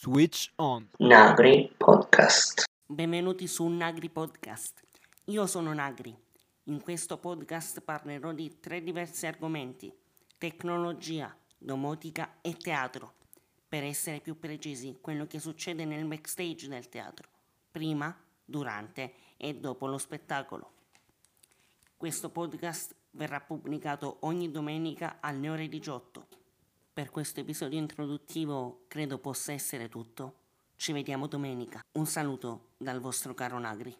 Switch on. Nagri Podcast. Benvenuti su Nagri Podcast. Io sono Nagri. In questo podcast parlerò di tre diversi argomenti: tecnologia, domotica e teatro. Per essere più precisi, quello che succede nel backstage del teatro, prima, durante e dopo lo spettacolo. Questo podcast verrà pubblicato ogni domenica alle ore 18. Per questo episodio introduttivo credo possa essere tutto. Ci vediamo domenica. Un saluto dal vostro caro Nagri.